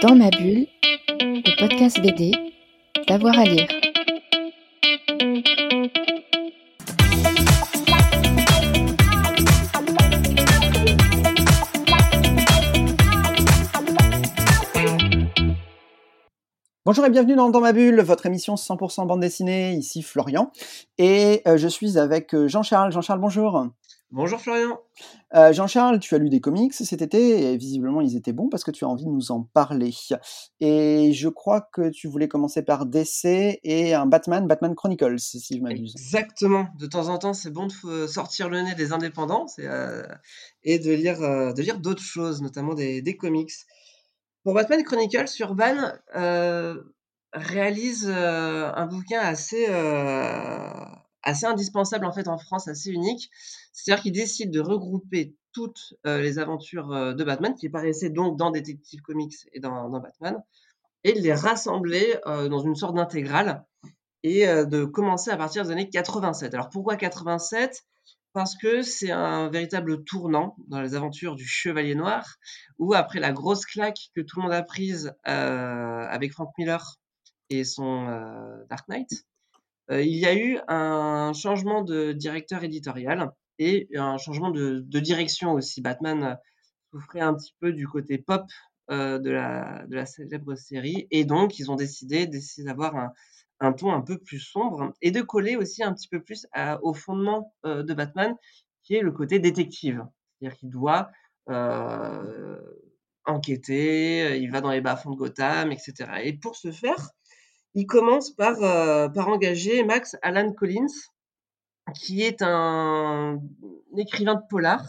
Dans ma bulle, le podcast BD, d'avoir à lire. Bonjour et bienvenue dans, Dans ma bulle, votre émission 100% bande dessinée, ici Florian. Et euh, je suis avec euh, Jean-Charles. Jean-Charles, bonjour. Bonjour Florian. Euh, Jean-Charles, tu as lu des comics cet été et visiblement ils étaient bons parce que tu as envie de nous en parler. Et je crois que tu voulais commencer par DC et un Batman, Batman Chronicles, si je m'abuse. Exactement. De temps en temps, c'est bon de sortir le nez des indépendants et de lire, de lire d'autres choses, notamment des, des comics. Pour Batman Chronicles, Urban euh, réalise euh, un bouquin assez, euh, assez indispensable en fait en France, assez unique. C'est-à-dire qu'il décide de regrouper toutes les aventures de Batman qui paraissaient donc dans Detective Comics et dans, Batman et de les rassembler dans une sorte d'intégrale et de commencer à partir des années 87. Alors pourquoi 87 parce que c'est un véritable tournant dans les aventures du Chevalier Noir, où après la grosse claque que tout le monde a prise euh, avec Frank Miller et son euh, Dark Knight, euh, il y a eu un changement de directeur éditorial et un changement de, direction aussi. Batman souffrait un petit peu du côté pop de, la, de la célèbre série, et donc ils ont décidé, d'avoir un, un ton un peu plus sombre et de coller aussi un petit peu plus au fondement euh, de Batman, qui est le côté détective. C'est-à-dire qu'il doit euh, enquêter, il va dans les bas-fonds de Gotham, etc. Et pour ce faire, il commence par, euh, par engager Max Alan Collins, qui est un, écrivain de polar,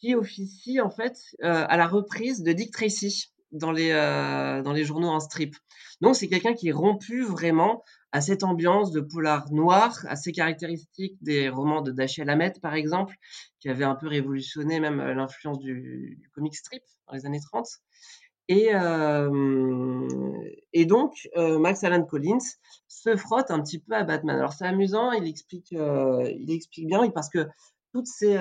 qui officie en fait à la reprise de Dick Tracy dans les, dans les journaux en strip. Donc, c'est quelqu'un qui est rompu vraiment à cette ambiance de polar noir, assez caractéristique des romans de Dashiell Hammett, par exemple, qui avait un peu révolutionné même euh, l'influence du, comic strip dans les années 30. Et, euh, et donc, euh, Max Allan Collins se frotte un petit peu à Batman. Alors, c'est amusant, il explique, il explique bien, parce que ces,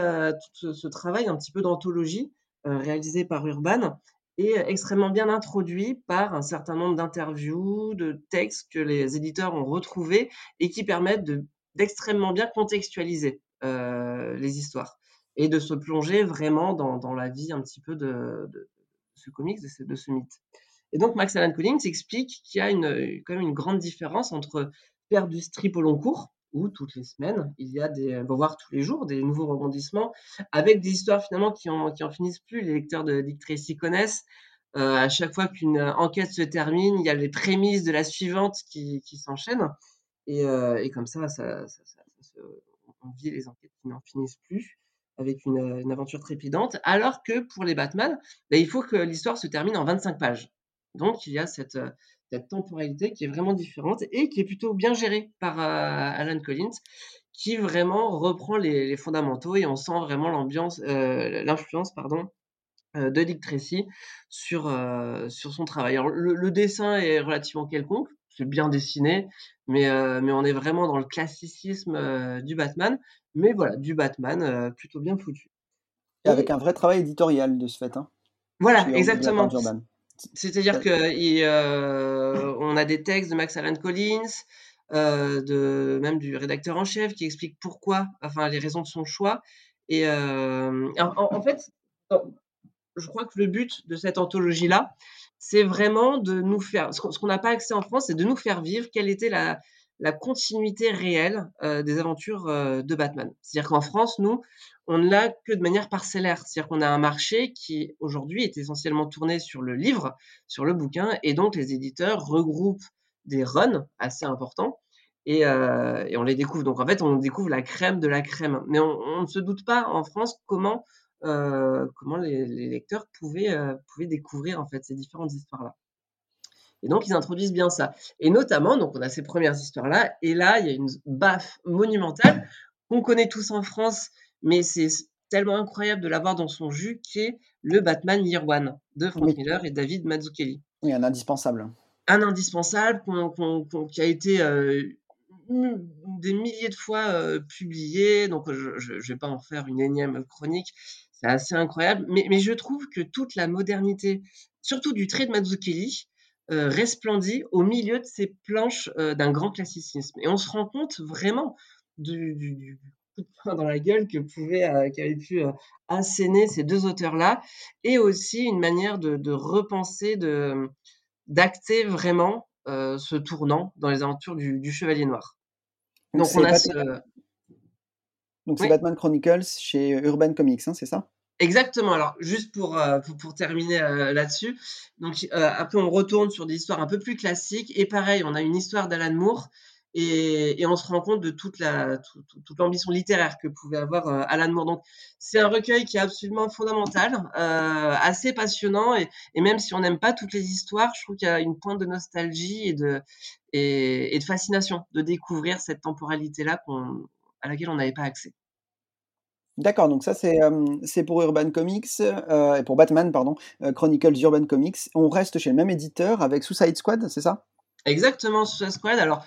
tout ce, travail un petit peu d'anthologie réalisé par Urban est extrêmement bien introduit par un certain nombre d'interviews, de textes que les éditeurs ont retrouvés et qui permettent d'extrêmement bien contextualiser euh, les histoires et de se plonger vraiment dans, dans la vie un petit peu de, de, comics, de ce, mythe. Et donc Max Allan Collins explique qu'il y a quand même une grande différence entre faire du strip au long cours, où toutes les semaines, il y a des, voire tous les jours, des nouveaux rebondissements avec des histoires finalement qui en, qui en finissent plus. Les lecteurs de Dick Tracy connaissent. Euh, à chaque fois qu'une enquête se termine, il y a les prémices de la suivante qui, s'enchaînent. Et, euh, et, comme ça, ça, on vit les enquêtes qui n'en finissent plus avec une, une, aventure trépidante. Alors que pour les Batman, ben, il faut que l'histoire se termine en 25 pages. Donc il y a cette, cette temporalité qui est vraiment différente et qui est plutôt bien gérée par euh, Alan Collins, qui vraiment reprend les, fondamentaux et on sent vraiment l'ambiance, euh, l'influence, pardon, euh, de Dick Tracy sur, son travail. Le, dessin est relativement quelconque, c'est bien dessiné, mais, mais on est vraiment dans le classicisme du Batman, mais voilà, du Batman plutôt bien foutu. Et avec un vrai travail éditorial de ce fait. Hein, voilà, exactement. C'est-à-dire que euh, on a des textes de Max Allan Collins, euh, de même du rédacteur en chef qui explique pourquoi, enfin les raisons de son choix. Et euh, en, fait, je crois que le but de cette anthologie là, c'est vraiment de nous faire, ce qu'on n'a pas accès en France, c'est de nous faire vivre quelle était la, continuité réelle euh, des aventures euh, de Batman. C'est-à-dire qu'en France, nous, on ne l'a que de manière parcellaire. C'est-à-dire qu'on a un marché qui, aujourd'hui, est essentiellement tourné sur le livre, sur le bouquin, et donc les éditeurs regroupent des runs assez importants et, euh, on les découvre. Donc en fait, on découvre la crème de la crème. Mais on ne se doute pas en France comment, comment les, les, lecteurs pouvaient, pouvaient découvrir en fait ces différentes histoires-là. Et donc, ils introduisent bien ça. Et notamment, donc, on a ces premières histoires-là. Et là, il y a une baffe monumentale qu'on connaît tous en France, mais c'est tellement incroyable de l'avoir dans son jus, qui est le Batman Year One de Frank Miller et David Mazzucchelli. Oui, un indispensable. Un indispensable qui a été euh, des milliers de fois euh, publié. Donc, je ne vais pas en faire une énième chronique. C'est assez incroyable. Mais, mais, je trouve que toute la modernité surtout du trait de Mazzucchelli, resplendit au milieu de ces planches d'un grand classicisme. Et on se rend compte vraiment du, du, coup de poing dans la gueule que pouvaient, qu'avaient pu asséner ces deux auteurs-là, et aussi une manière de, de repenser, de d'acter vraiment ce tournant dans les aventures du, du Chevalier Noir. Donc, on a ce... Donc c'est Batman Chronicles chez Urban Comics, hein, c'est ça? Exactement. Alors, juste pour, pour, pour, terminer là-dessus, donc après on retourne sur des histoires un peu plus classiques. Et pareil, on a une histoire d'Alan Moore et, et, on se rend compte de toute la toute l'ambition littéraire que pouvait avoir Alan Moore. Donc, c'est un recueil qui est absolument fondamental, assez passionnant. Et, même si on n'aime pas toutes les histoires, je trouve qu'il y a une pointe de nostalgie et de et, de fascination de découvrir cette temporalité-là qu'on à laquelle on n'avait pas accès. D'accord, donc ça c'est pour Urban Comics et pour Batman pardon, Chronicles Urban Comics. On reste chez le même éditeur avec Suicide Squad, c'est ça? Exactement, Suicide Squad. Alors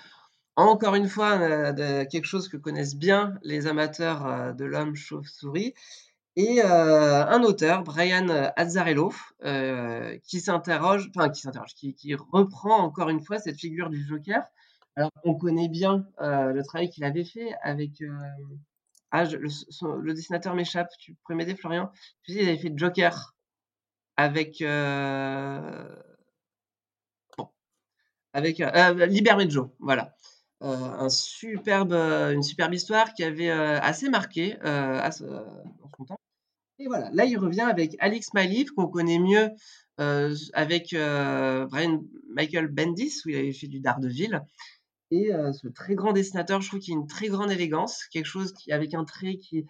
encore une fois, quelque chose que connaissent bien les amateurs de l'homme chauve-souris et un auteur, Brian Azzarello, qui s'interroge, enfin qui s'interroge, qui, qui, reprend encore une fois cette figure du Joker. Alors on connaît bien le travail qu'il avait fait avec ah, le, dessinateur m'échappe. Tu pourrais m'aider, Florian? Tu sais, il avait fait Joker avec. Euh... Bon. Avec euh, euh voilà. Euh, un superbe, une superbe histoire qui avait assez marqué à son temps. Et voilà, là il revient avec Alex Malif, qu'on connaît mieux avec Brian Michael Bendis, où il avait fait du Daredevil. Et ce très grand dessinateur, je trouve qu'il a une très grande élégance, quelque chose avec un trait qui, est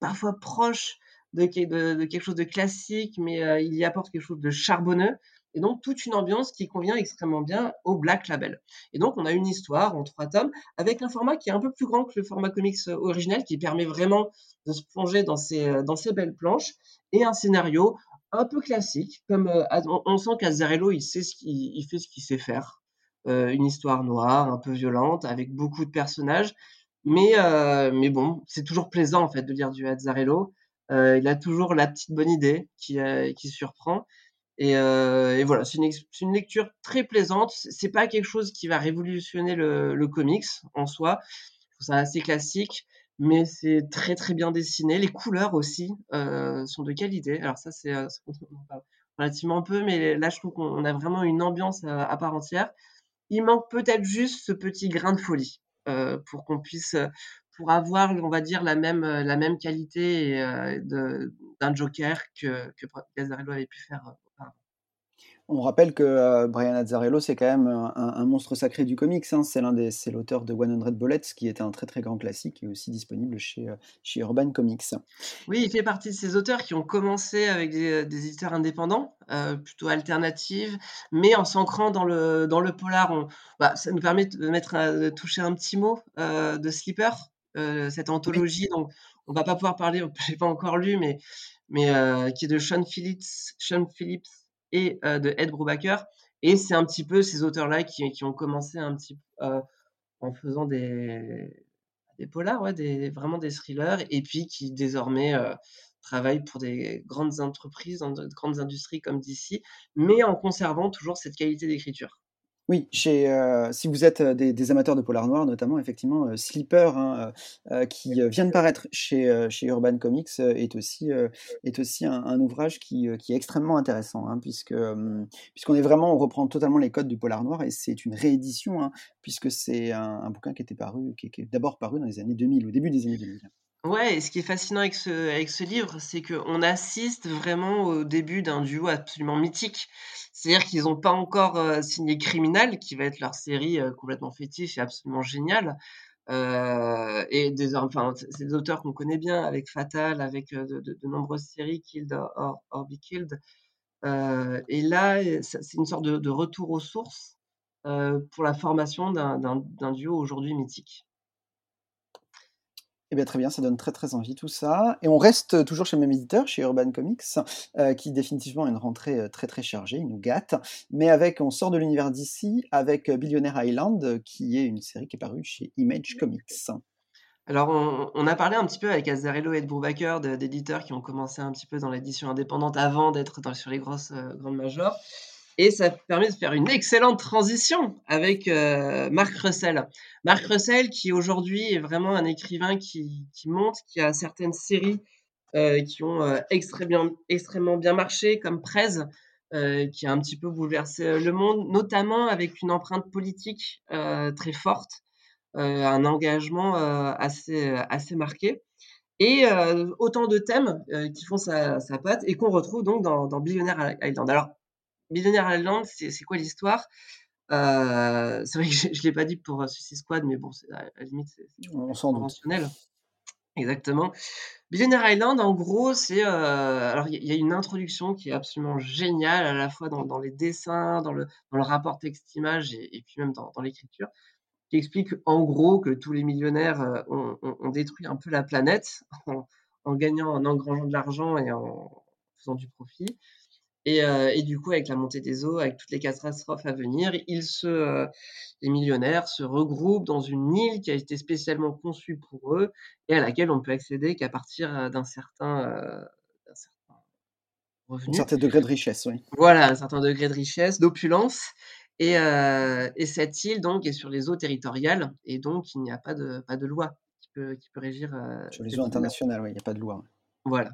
parfois proche de, quelque chose de classique, mais il y apporte quelque chose de charbonneux. Et donc, toute une ambiance qui convient extrêmement bien au Black Label. Et donc, on a une histoire en trois tomes avec un format qui est un peu plus grand que le format comics original, qui permet vraiment de se plonger dans ces, belles planches, et un scénario un peu classique, comme on, sent qu'Azzarello, il sait ce qu'il il fait ce qu'il sait faire. Euh, une histoire noire, un peu violente, avec beaucoup de personnages. Mais, euh, mais bon, c'est toujours plaisant en fait de lire du Azzarello. Euh, il a toujours la petite bonne idée qui, qui surprend. Et, et voilà, c'est une, une, lecture très plaisante. C'est pas quelque chose qui va révolutionner le, comics en soi. C'est assez classique, mais c'est très très bien dessiné. Les couleurs aussi sont de qualité. Alors ça, c'est relativement peu, mais là, je trouve qu'on a vraiment une ambiance à part entière. Il manque peut-être juste ce petit grain de folie euh, pour qu'on puisse, pour avoir, on va dire, la même, la même qualité euh, d'un Joker que, que avait pu faire. On rappelle que euh, Brian Azzarello, c'est quand même un, monstre sacré du comics. Hein. C'est l'un des, l'auteur de 100 Bullets, qui était un très très grand classique et aussi disponible chez, euh, chez Urban Comics. Oui, il fait partie de ces auteurs qui ont commencé avec des, éditeurs indépendants, euh, plutôt alternatifs, mais en s'ancrant dans le, dans le polar. bah, ça nous permet de, mettre, de toucher un petit mot de Sleeper, cette anthologie dont on va pas pouvoir parler, je n'ai pas encore lu, mais, mais qui est de Sean Phillips, Sean Phillips et euh, de Ed Brubaker. Et c'est un petit peu ces auteurs-là qui, qui, ont commencé euh, en faisant des, des polars, des, vraiment des thrillers, et puis qui désormais euh, travaillent pour des grandes entreprises, dans de grandes industries comme d'ici, mais en conservant toujours cette qualité d'écriture. Oui, chez, si vous êtes des, amateurs de polar noir, notamment, effectivement, Sleeper, hein, qui vient de paraître chez, chez Urban Comics, est aussi, est aussi un, ouvrage qui, qui, est extrêmement intéressant, hein, puisque, puisqu'on est vraiment, on reprend totalement les codes du polar noir, et c'est une réédition, hein, puisque c'est un, bouquin qui était paru, qui, qui est d'abord paru dans les années 2000, au début des années 2000. Ouais, et ce qui est fascinant avec ce, avec ce livre, c'est qu'on assiste vraiment au début d'un duo absolument mythique. C'est-à-dire qu'ils n'ont pas encore euh, signé Criminal, qui va être leur série euh, complètement fétiche et absolument géniale. Euh, et des, enfin, c'est des auteurs qu'on connaît bien, avec Fatal, avec de, de, nombreuses séries, Killed or, or Be Killed. et là, c'est une sorte de, de, retour aux sources pour la formation d'un duo aujourd'hui mythique. Eh bien, très bien, ça donne très très envie tout ça. Et on reste toujours chez le même éditeur, chez Urban Comics, euh, qui définitivement a une rentrée euh, très très chargée, il nous gâte. Mais avec, on sort de l'univers d'ici avec Billionaire Island, qui est une série qui est parue chez Image Comics. Alors on on a parlé un petit peu avec Azzarello et de d'éditeurs qui ont commencé un petit peu dans l'édition indépendante avant d'être sur les grosses, grandes majors et ça permet de faire une excellente transition avec, heu, Mark Russell. Mark Russell qui aujourd'hui est vraiment un écrivain qui monte, qui a certaines séries, heu, qui ont, bien extrêmement bien marché comme Prez, qui a un petit peu bouleversé, le monde, notamment avec une empreinte politique, très forte, un engagement, assez, marqué et autant de thèmes, qui font sa sa patte et qu'on retrouve donc dans dans Billionaire Island. Alors Billionaire Island, c'est c'est quoi l'histoire? Heu, c'est vrai que je je l'ai pas dit pour, heu, Suicide Squad, mais bon, c'est à la limite, c'est On conventionnel. Exactement. Billionaire Island, en gros, c'est, heu, alors il y a il y a une introduction qui est absolument géniale, à la fois dans dans les dessins, dans le dans le rapport texte-image et et puis même dans dans l'écriture, qui explique en gros que tous les millionnaires, ont ont ont détruit un peu la planète en en gagnant, en engrangeant de l'argent et en faisant du profit et heu et du coup, avec la montée des eaux, avec toutes les catastrophes à venir, ils se, heu, les millionnaires se regroupent dans une île qui a été spécialement conçue pour eux et à laquelle on peut accéder qu'à partir, heu, d'un certain, d'un certain Un revenu. certain degré de richesse, oui. Voilà, un certain degré de richesse, d'opulence et et cette île donc est sur les eaux territoriales et donc il n'y a pas de pas de loi qui peut qui peut régir, Sur les eaux internationales, oui, il y a pas de loi. Voilà.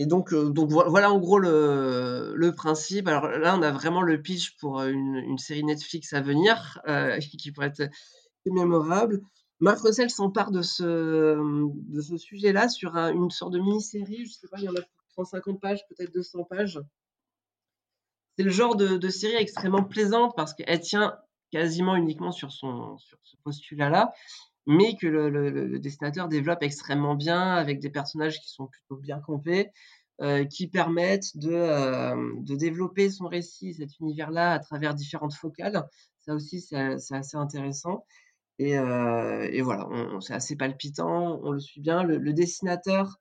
Et donc, voi voilà en gros le principe. Alors là, on a vraiment le pitch pour, heu, une série Netflix à venir, heu, qui pourrait être mémorable. Mark Russell s'empare de ce, sujet-là sur un une sorte de mini-série, je sais pas, il y en a pour 150 pages, peut-être 200 pages. C'est le genre de de série extrêmement plaisante parce qu'elle tient quasiment uniquement sur son sur ce postulat-là, mais que le le le le dessinateur développe extrêmement bien avec des personnages qui sont plutôt bien campés, heu, qui permettent de, hem, de développer son récit, cet univers-là, à travers différentes focales. Ça aussi, c'est assez intéressant et et voilà, c'est assez palpitant, on le suit bien. Le le dessinateur,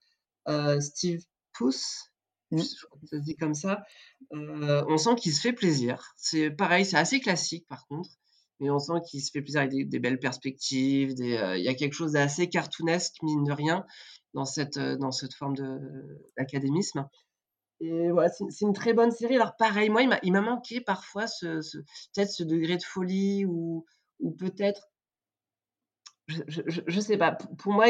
Steve Puss, je Mmh. ça se dit comme ça, on sent qu'il se fait plaisir. C'est pareil, c'est assez classique par contre, mais on sent qu'il se fait plaisir avec des belles perspectives, heu, il y a quelque chose d'assez cartoonesque, mine de rien, dans cette, heu, dans cette forme d'académisme et voilà, c'est une très bonne série. Alors pareil, moi, il m'a manqué parfois ce peut-être ce degré de folie ou ou peut-être je je je sais pas. Pour moi,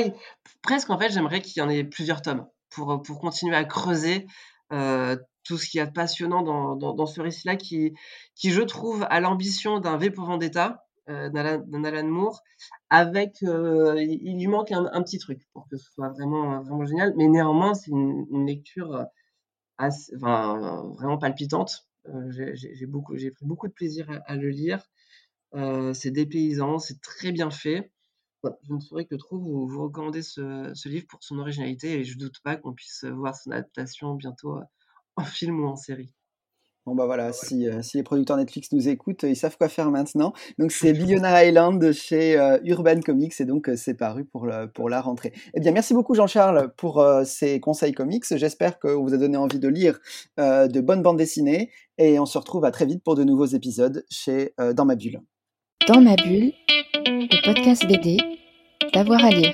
presque, en fait, j'aimerais qu'il y en ait plusieurs tomes pour, pour continuer à creuser, heu, tout ce qu'il y a de passionnant dans dans ce récit-là qui qui, je trouve, a l'ambition d'un V pour Vendetta, d'Alan d'un Alan Moore avec, heu, il lui manque un petit truc pour que ce soit vraiment, vraiment génial. Mais néanmoins, c'est une lecture, vraiment palpitante. Heu, j'ai pris beaucoup de plaisir à le lire. Heu, c'est dépaysant, c'est très bien fait. Je ne saurais que trop vous vous recommander ce livre pour son originalité et je doute pas qu'on puisse, voir son adaptation bientôt, heu, en film ou en série. Bon, bah, voilà, si, heu, si les producteurs Netflix nous écoutent, ils savent quoi faire maintenant. Donc c'est Billionaire Island de chez, heu, Urban Comics et donc heu, c'est paru pour le pour la rentrée. Eh bien, merci beaucoup Jean-Charles pour, ces conseils comics. J'espère qu'on vous a donné envie de lire, de bonnes bandes dessinées et on se retrouve à très vite pour de nouveaux épisodes chez, Dans ma bulle. Dans ma bulle, le podcast BD, d'avoir à lire.